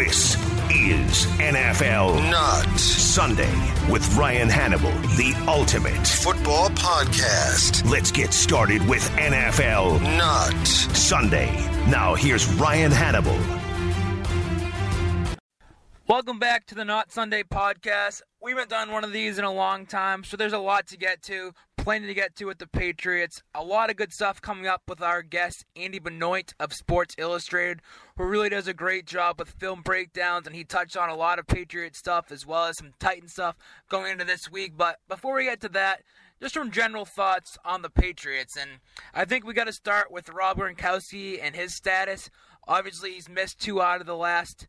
This is NFL Nuts. Sunday with Ryan Hannable, the ultimate. Football podcast. Let's get started with NFL Nuts. Sunday. Now here's Ryan Hannable. Welcome back to the Not Sunday podcast. We haven't done one of these in a long time, so there's a lot to get to. Plenty to get to with the Patriots. A lot of good stuff coming up with our guest, Andy Benoit of Sports Illustrated, who really does a great job with film breakdowns, and he touched on a lot of Patriot stuff as well as some Titan stuff going into this week. But before we get to that, just some general thoughts on the Patriots. And I think we got to start with Rob Gronkowski and his status. Obviously, he's missed two out of the last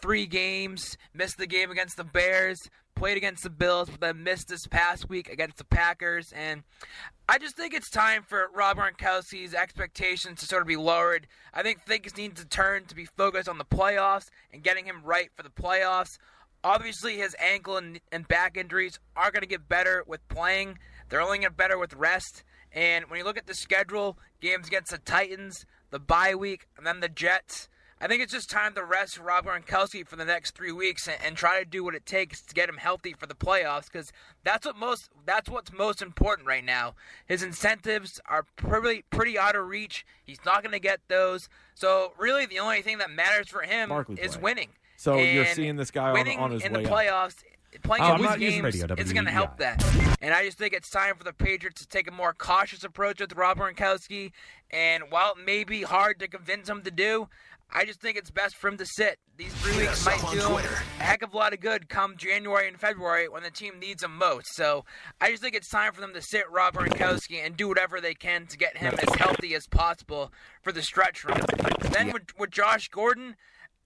three games, missed the game against the Bears, played against the Bills, but then missed this past week against the Packers. And I just think it's time for Rob Gronkowski's expectations to sort of be lowered. I think things need to turn to be focused on the playoffs and getting him right for the playoffs. Obviously, his ankle and, and back injuries are going to get better with playing. They're only going to get better with rest. And when you look at the schedule, games against the Titans, the bye week, and then the Jets, I think it's just time to rest Rob Gronkowski for the next three weeks and, and, try to do what it takes to get him healthy for the playoffs because that's what most that's what's most important right now. His incentives are pretty pretty out of reach. He's not going to get those. So really, the only thing that matters for him Barkley is play. winning. So and you're seeing this guy on, on his in way the up. playoffs. Playing Oh, these games radio, is going to help that. And I just think it's time for the Patriots to take a more cautious approach with Rob Gronkowski. And while it may be hard to convince him to do, I just think it's best for him to sit. These three Hit weeks might do him a heck of a lot of good come January and February when the team needs him most. So I just think it's time for them to sit Rob Gronkowski and do whatever they can to get him as healthy as possible for the stretch run. Then with, with Josh Gordon,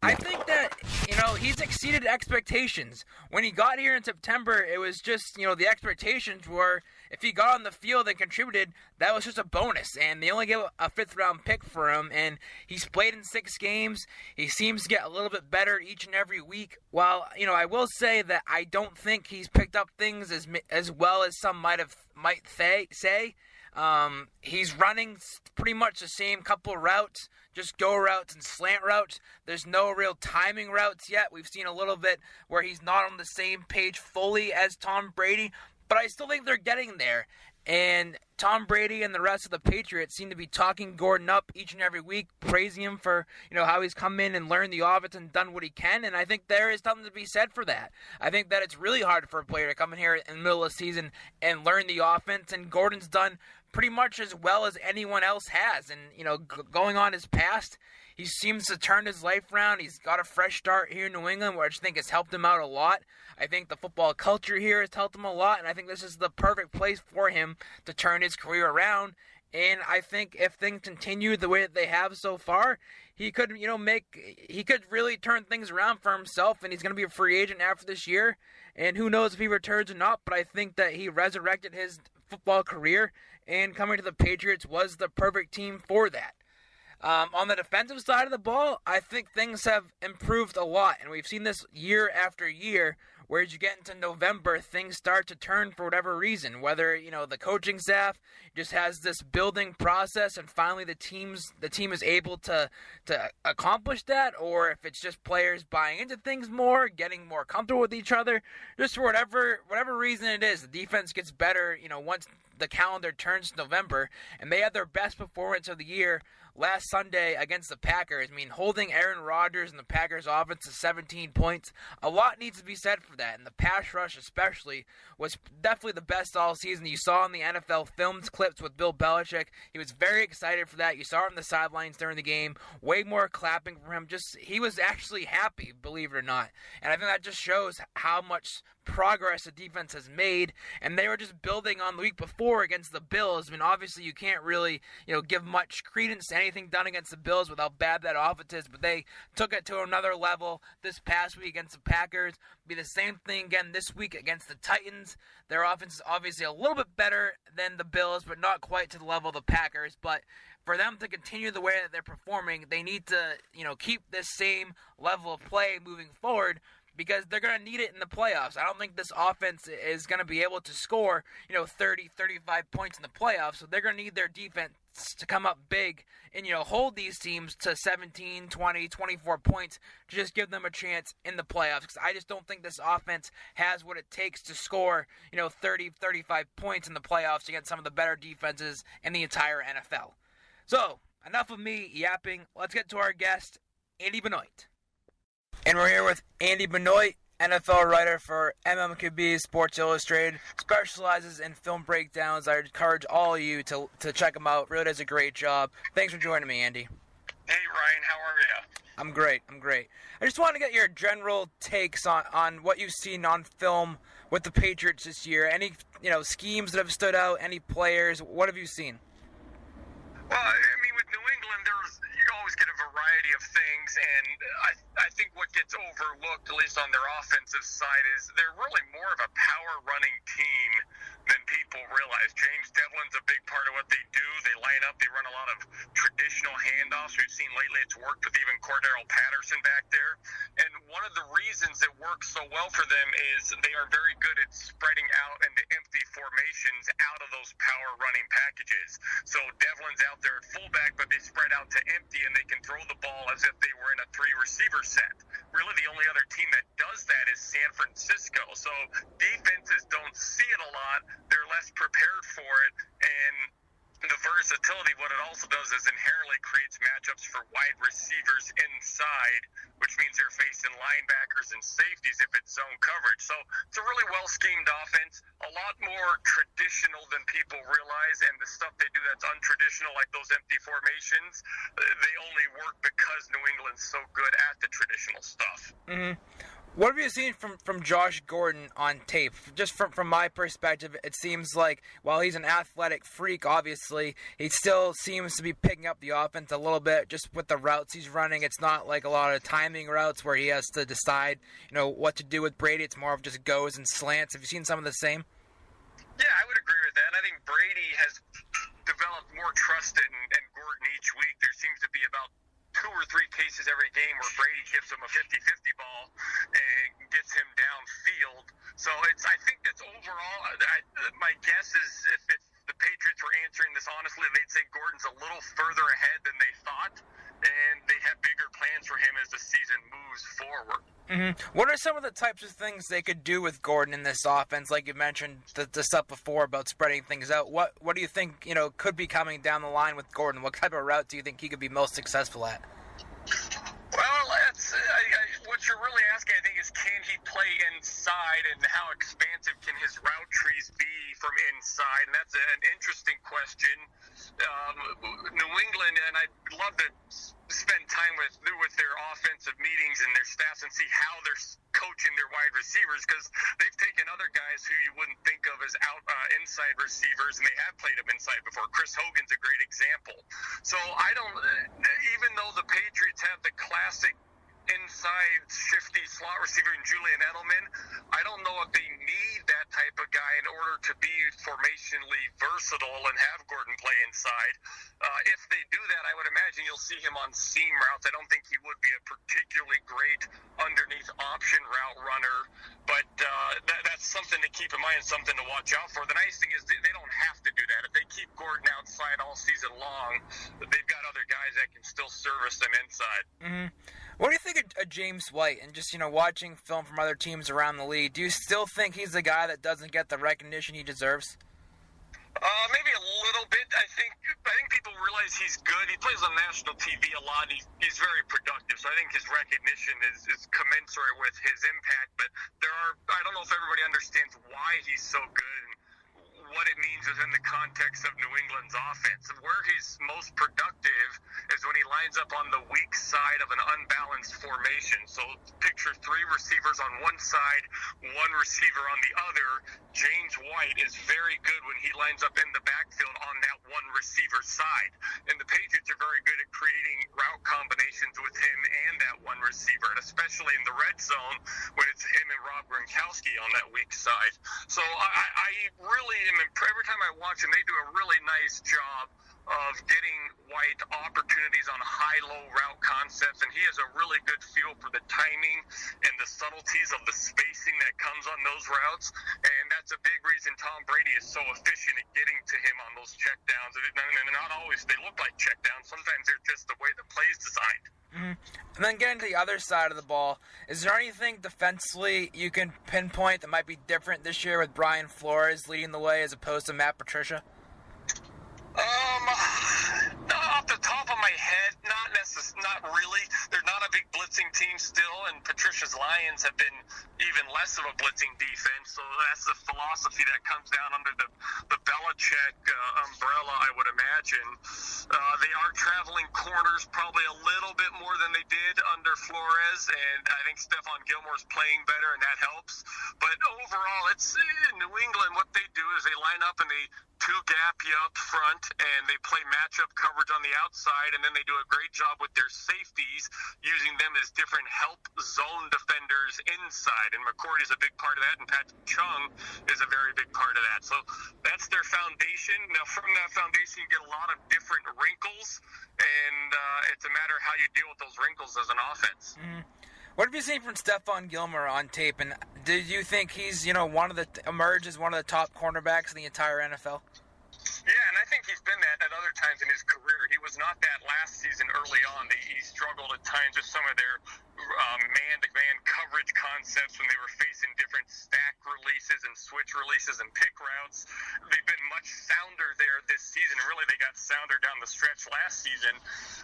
I think that you know he's exceeded expectations. When he got here in September, it was just you know the expectations were if he got on the field and contributed, that was just a bonus. And they only gave a fifth round pick for him, and he's played in six games. He seems to get a little bit better each and every week. While you know, I will say that I don't think he's picked up things as as well as some might have might say. Um, he's running pretty much the same couple routes, just go routes and slant routes. There's no real timing routes yet. We've seen a little bit where he's not on the same page fully as Tom Brady, but I still think they're getting there. And Tom Brady and the rest of the Patriots seem to be talking Gordon up each and every week, praising him for you know how he's come in and learned the offense and done what he can. And I think there is something to be said for that. I think that it's really hard for a player to come in here in the middle of the season and learn the offense. And Gordon's done pretty much as well as anyone else has. And you know, g- going on his past, he seems to turn his life around. He's got a fresh start here in New England, which I think has helped him out a lot. I think the football culture here has helped him a lot, and I think this is the perfect place for him to turn his career around. And I think if things continue the way that they have so far, he could, you know, make he could really turn things around for himself, and he's going to be a free agent after this year. And who knows if he returns or not? But I think that he resurrected his football career, and coming to the Patriots was the perfect team for that. Um, on the defensive side of the ball, I think things have improved a lot, and we've seen this year after year. Where as you get into November, things start to turn for whatever reason. Whether you know the coaching staff just has this building process, and finally the teams the team is able to to accomplish that, or if it's just players buying into things more, getting more comfortable with each other, just for whatever whatever reason it is, the defense gets better. You know, once the calendar turns to November, and they have their best performance of the year last Sunday against the Packers. I mean, holding Aaron Rodgers and the Packers offense to 17 points, a lot needs to be said for that. And the pass rush, especially, was definitely the best all season. You saw in the NFL films clips with Bill Belichick. He was very excited for that. You saw it on the sidelines during the game. Way more clapping for him. Just he was actually happy, believe it or not. And I think that just shows how much progress the defense has made, and they were just building on the week before against the Bills. I mean, obviously you can't really, you know, give much credence to anything done against the Bills with how bad that offense is, but they took it to another level this past week against the Packers. Be the same thing again this week against the Titans. Their offense is obviously a little bit better than the Bills, but not quite to the level of the Packers. But for them to continue the way that they're performing, they need to, you know, keep this same level of play moving forward because they're going to need it in the playoffs. I don't think this offense is going to be able to score, you know, 30, 35 points in the playoffs. So they're going to need their defense to come up big and, you know, hold these teams to 17, 20, 24 points to just give them a chance in the playoffs. Because I just don't think this offense has what it takes to score, you know, 30, 35 points in the playoffs against some of the better defenses in the entire NFL. So, enough of me yapping. Let's get to our guest, Andy Benoit. And we're here with Andy Benoit, NFL writer for MMQB Sports Illustrated, specializes in film breakdowns. I encourage all of you to, to check him out. Really does a great job. Thanks for joining me, Andy. Hey, Ryan. How are you? I'm great. I'm great. I just want to get your general takes on, on what you've seen on film with the Patriots this year. Any you know schemes that have stood out? Any players? What have you seen? Well, I mean, with New England, there's you always get a variety of things, and I I think what gets overlooked, at least on their offensive side, is they're really more of a power running team than people realize. James Develin's a big part of what they do. They line up, they run a lot of traditional handoffs. We've seen lately it's worked with even Cordarrelle Patterson back there. And one of the reasons it works so well for them is they are very good at spreading out into empty formations out of those power running packages. So Develin's out there at fullback, but they spread out to empty and they can throw the ball as if they were in a three receiver set. Really, the only other team that does that is San Francisco. So defenses don't see it a lot. They're less prepared for it. And the versatility, what it also does is inherently creates matchups for wide receivers inside, which means they're facing linebackers and safeties if it's zone coverage. So it's a really well schemed offense, a lot more traditional than people realize. And the stuff they do that's untraditional, like those empty formations, they only work because New England's so good at the traditional stuff. Mm-hmm. What have you seen from, from Josh Gordon on tape? Just from, from my perspective, it seems like while he's an athletic freak, obviously, he still seems to be picking up the offense a little bit just with the routes he's running. It's not like a lot of timing routes where he has to decide, you know, what to do with Brady. It's more of just goes and slants. Have you seen some of the same? Yeah, I would agree with that. I think Brady has developed more trust in, in Gordon each week. There seems to be about two or three cases every game where Brady gives him a 50 50 So it's I think that's overall. I, my guess is if, if the Patriots were answering this honestly, they'd say Gordon's a little further ahead than they thought, and they have bigger plans for him as the season moves forward. Mm-hmm. What are some of the types of things they could do with Gordon in this offense? Like you mentioned the, the stuff before about spreading things out. What what do you think you know could be coming down the line with Gordon? What type of route do you think he could be most successful at? Well, that's, I, I, what you're really asking, I think, is can he play inside and how expansive can his route trees be from inside? And that's an interesting question. Um, New England, and I'd love to spend time with with their offensive meetings and their staffs and see how they're coaching their wide receivers because they've taken other guys who you wouldn't think of as out uh, inside receivers and they have played them inside before. Chris Hogan's a great example. So I don't, even though the Patriots have the classic inside shifty slot receiver in Julian Edelman. I don't know if they need that type of guy in order to be formationally versatile and have Gordon play inside. Uh, if they do that, I would imagine you'll see him on seam routes. I don't think he would be a particularly great underneath option route runner, but uh, that, that's something to keep in mind and something to watch out for. The nice thing is they, don't have to do that. If they keep Gordon outside all season long, they've got other guys that can still service them inside. Mm-hmm. What do you think of, of, James White and just you know watching film from other teams around the league? Do you still think he's the guy that doesn't get the recognition he deserves? Uh, maybe a little bit. I think I think people realize he's good. He plays on national TV a lot. He's, he's very productive, so I think his recognition is, is commensurate with his impact. But there are I don't know if everybody understands why he's so good. And what it means within the context of New England's offense. Where he's most productive is when he lines up on the weak side of an unbalanced formation. So picture three receivers on one side, one receiver on the other. James White is very good when he lines up in the backfield on that one receiver side. And the Patriots are very good at creating route combinations with him and that one receiver, and especially in the red zone when it's him and Rob Gronkowski on that weak side. So I, I really am. Every time I watch them, they do a really nice job of getting White opportunities on high-low route concepts, and he has a really good feel for the timing and the subtleties of the spacing that comes on those routes, and that's a big reason Tom Brady is so efficient at getting to him on those checkdowns. And not always they look like checkdowns; sometimes they're just the way the play's designed. Mm-hmm. And then getting to the other side of the ball, is there anything defensively you can pinpoint that might be different this year with Brian Flores leading the way as opposed to Matt Patricia? Um, off the top my head, not necess- not really. They're not a big blitzing team still, and Patricia's Lions have been even less of a blitzing defense. So that's the philosophy that comes down under the the Belichick uh, umbrella, I would imagine. Uh, they are traveling corners probably a little bit more than they did under Flores, and I think Stephon Gilmore's playing better, and that helps. But overall, it's in New England. What they do is they line up and they two gap you up front, and they play matchup coverage on the outside, and then they do a great job with their safeties, using them as different help zone defenders inside. And McCourty is a big part of that, and Pat Chung is a very big part of that. So that's their foundation. Now, from that foundation, you get a lot of different wrinkles, and uh, it's a matter of how you deal with those wrinkles as an offense. Mm-hmm. What have you seen from Stephon Gilmore on tape, and did you think he's, you know, one of the emerged as one of the top cornerbacks in the entire NFL? Yeah, and I think he's been that at other times in his career. He was not that last season early on. He struggled at times with some of their um, man-to-man coverage concepts when they were facing different stack releases and switch releases and pick routes. They've been much sounder there this season. Really, they got sounder down the stretch last season.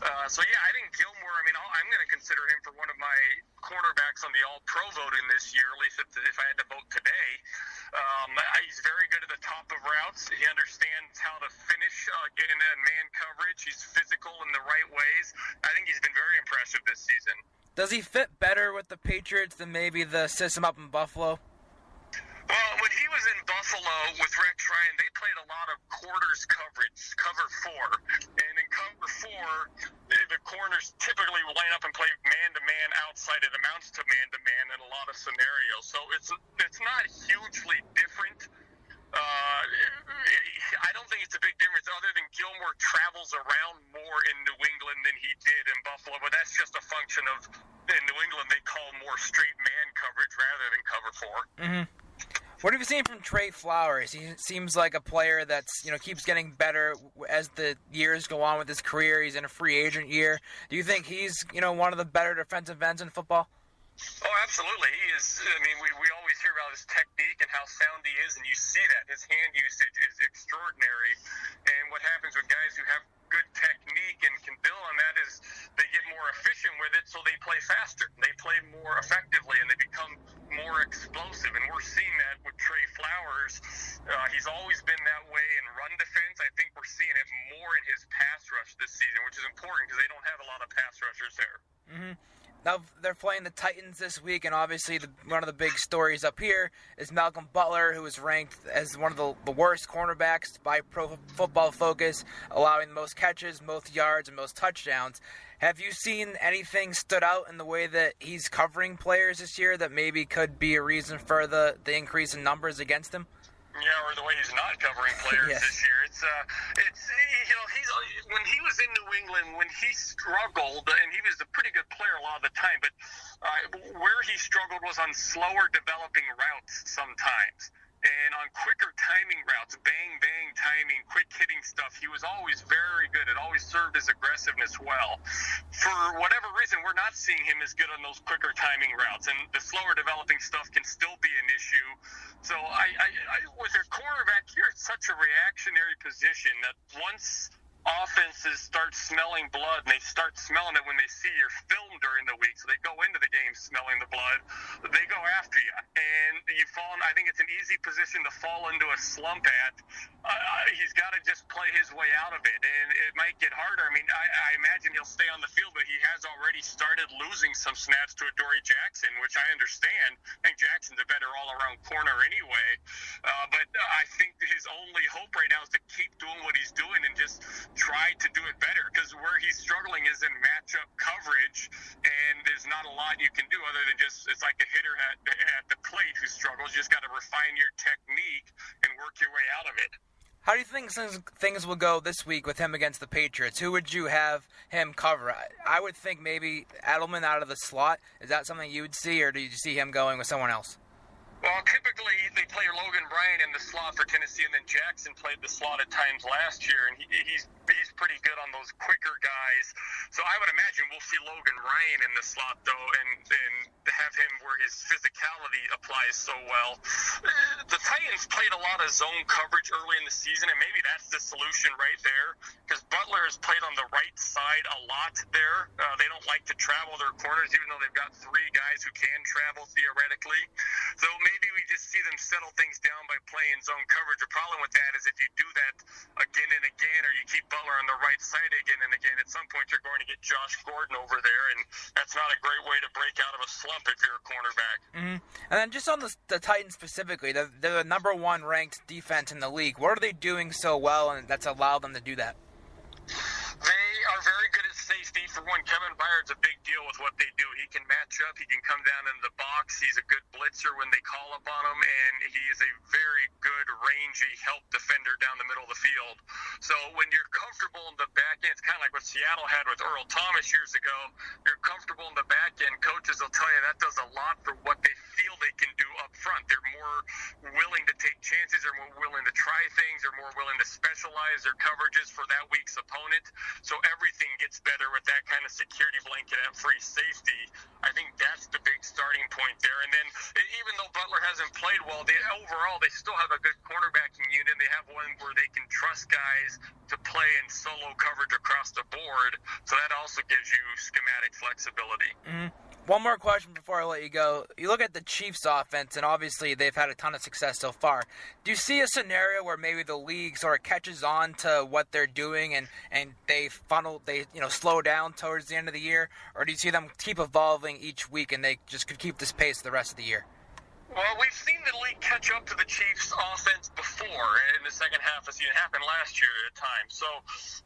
Uh, so yeah, I think Gilmore. I mean, I'm going to consider him for one of my cornerbacks on the All-Pro voting this year. At least if, if I had to vote today. Um, he's very good at the top of routes. He understands how to finish uh, in man coverage. He's physical in the right ways. I think he's been very impressive this season. Does he fit better with the Patriots than maybe the system up in Buffalo? Well, when he was in Buffalo with Rex Ryan, they played a lot of quarters coverage, cover four. And in cover four, the corners typically line up and play man to man outside. It amounts to man to man in a lot of scenarios. So it's it's not hugely different. Uh, I don't think it's a big difference other than Gilmore travels around more in New England than he did in Buffalo, but that's just a function of in New England they call more straight man coverage rather than cover 4 mm-hmm. What have you seen from Trey Flowers? He seems like a player that's you know keeps getting better as the years go on with his career. He's in a free agent year. Do you think he's you know one of the better defensive ends in football? Oh, absolutely. He is. I mean, we, we always hear about his technique and how sound he is, and you see that. His hand usage is extraordinary. And what happens with guys who have good technique and can build on that is they get more efficient with it, so they play faster. They play more effectively, and they become more explosive. And we're seeing that with Trey Flowers. Uh, he's always been that way in run defense. I think we're seeing it more in his pass rush this season, which is important because they don't have a lot of pass rushers there. Mm-hmm. Now they're playing the Titans this week, and obviously the, one of the big stories up here is Malcolm Butler, who is ranked as one of the, the worst cornerbacks by Pro Football Focus, allowing the most catches, most yards, and most touchdowns. Have you seen anything stood out in the way that he's covering players this year that maybe could be a reason for the, the increase in numbers against him? Yeah, or the way he's not covering players yes. this year. It's uh, it's you know he's when he was in New England when he struggled and he was a pretty good player a lot of the time, but uh, where he struggled was on slower developing routes sometimes and on quicker timing routes, bang bang timing, quick hitting stuff, he was always very good. It always served his aggressiveness well. For whatever reason, we're not seeing him as good on those quicker timing routes, and the slower developing stuff can still be an issue. So I, I, I with a cornerback, you're in such a reactionary position that once offenses start smelling blood, and they start smelling it when they see your film during the week. So they go into the game smelling the blood. They go after you, and you fall. In, I think it's an easy position to fall into a slump at. Uh, he's got to just play his way out of it, and it might get harder. I mean, I, I imagine he'll stay on the field, but he has already started losing some snaps to Adoree Jackson, which I understand. I think Jackson's a better all-around corner anyway, uh, but I think his only hope right now is to keep doing what he's doing and just try to do it better. Because where he's struggling is in matchup coverage, and there's not a lot you can do other than just it's like a hitter at, at the plate who struggles. You just got to refine your technique and work your way out of it. How do you think things will go this week with him against the Patriots? Who would you have him cover? I would think maybe Edelman out of the slot. Is that something you would see, or do you see him going with someone else? Well, typically they play Logan Ryan in the slot for Tennessee, and then Jackson played the slot at times last year, and he, he's he's pretty good on those quicker guys. So I would imagine we'll see Logan Ryan in the slot though, and and have him where his physicality applies so well. The Titans played a lot of zone coverage early in the season, and maybe that's the solution right there because Butler has played on the right side a lot there. Uh, they don't like to travel their corners, even though they've got three guys who can travel theoretically. So maybe we just see them settle things down by playing zone coverage. The problem with that is if you do that again and again, or you keep Butler on the right side again and again, at some point you're going to get Josh Gordon over there, and that's not a great way to break out of a slump if you're a cornerback. Mm-hmm. And then just on the, the Titans specifically, they're, they're the number one ranked defense in the league. What are they doing so well, and that's allowed them to do that? They are very good at safety. For one, Kevin Byard's a big deal with what they do. He can match up. He can come down into the box. He's a good blitzer when they call upon him, and he is a very good rangy help defender down the middle of the field. So when you're comfortable in the back end, it's kind of like what Seattle had with Earl Thomas years ago. You're comfortable in the back end. Coaches will tell you that does a lot for what they feel they can do up front. They're more willing to take chances. They're more willing to try things. They're more willing to specialize their coverages for that week's opponent. So everything gets better with that kind of security blanket at free safety. I think that's the big starting point there. And then even though Butler hasn't played well, they overall they still have a good cornerbacking unit. They have one where they can trust guys to play in solo coverage across the board. So that also gives you schematic flexibility. Mm-hmm. One more question before I let you go. You look at the Chiefs' offense, and obviously they've had a ton of success so far. Do you see a scenario where maybe the league sort of catches on to what they're doing, and, and they funnel, they you know slow down towards the end of the year, or do you see them keep evolving each week, and they just could keep this pace the rest of the year? Well, we've seen the league catch up to the Chiefs' offense before in the second half the season. It happened last year at times. So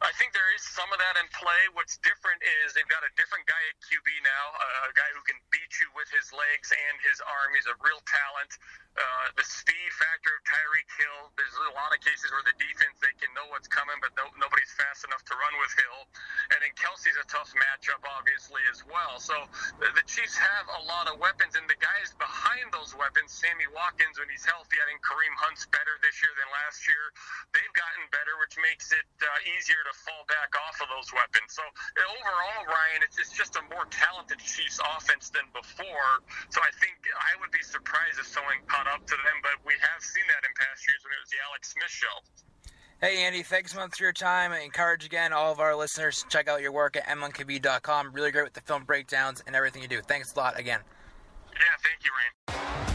I think there is some of that in play. What's different is they've got a different guy at QB now, a guy who can beat you with his legs and his arm. He's a real talent. Uh, the speed factor of Tyreek Hill. There's a lot of cases where the defense they can know what's coming, but no, nobody's fast enough to run with Hill. And then Kelce's a tough matchup, obviously as well. So the, the Chiefs have a lot of weapons, and the guys behind those weapons, Sammy Watkins when he's healthy, I think Kareem Hunt's better this year than last year. They've gotten better, which makes it uh, easier to fall back off of those weapons. So overall, Ryan, it's, it's just a more talented Chiefs offense than before. So I think I would be surprised if someone caught caught up to them, but we have seen that in past years when it was the Alex Smith show. Hey Andy, thanks much for your time. I encourage again all of our listeners to check out your work at mmqb.com. Really great with the film breakdowns and everything you do. Thanks a lot again. Yeah, thank you, Rain.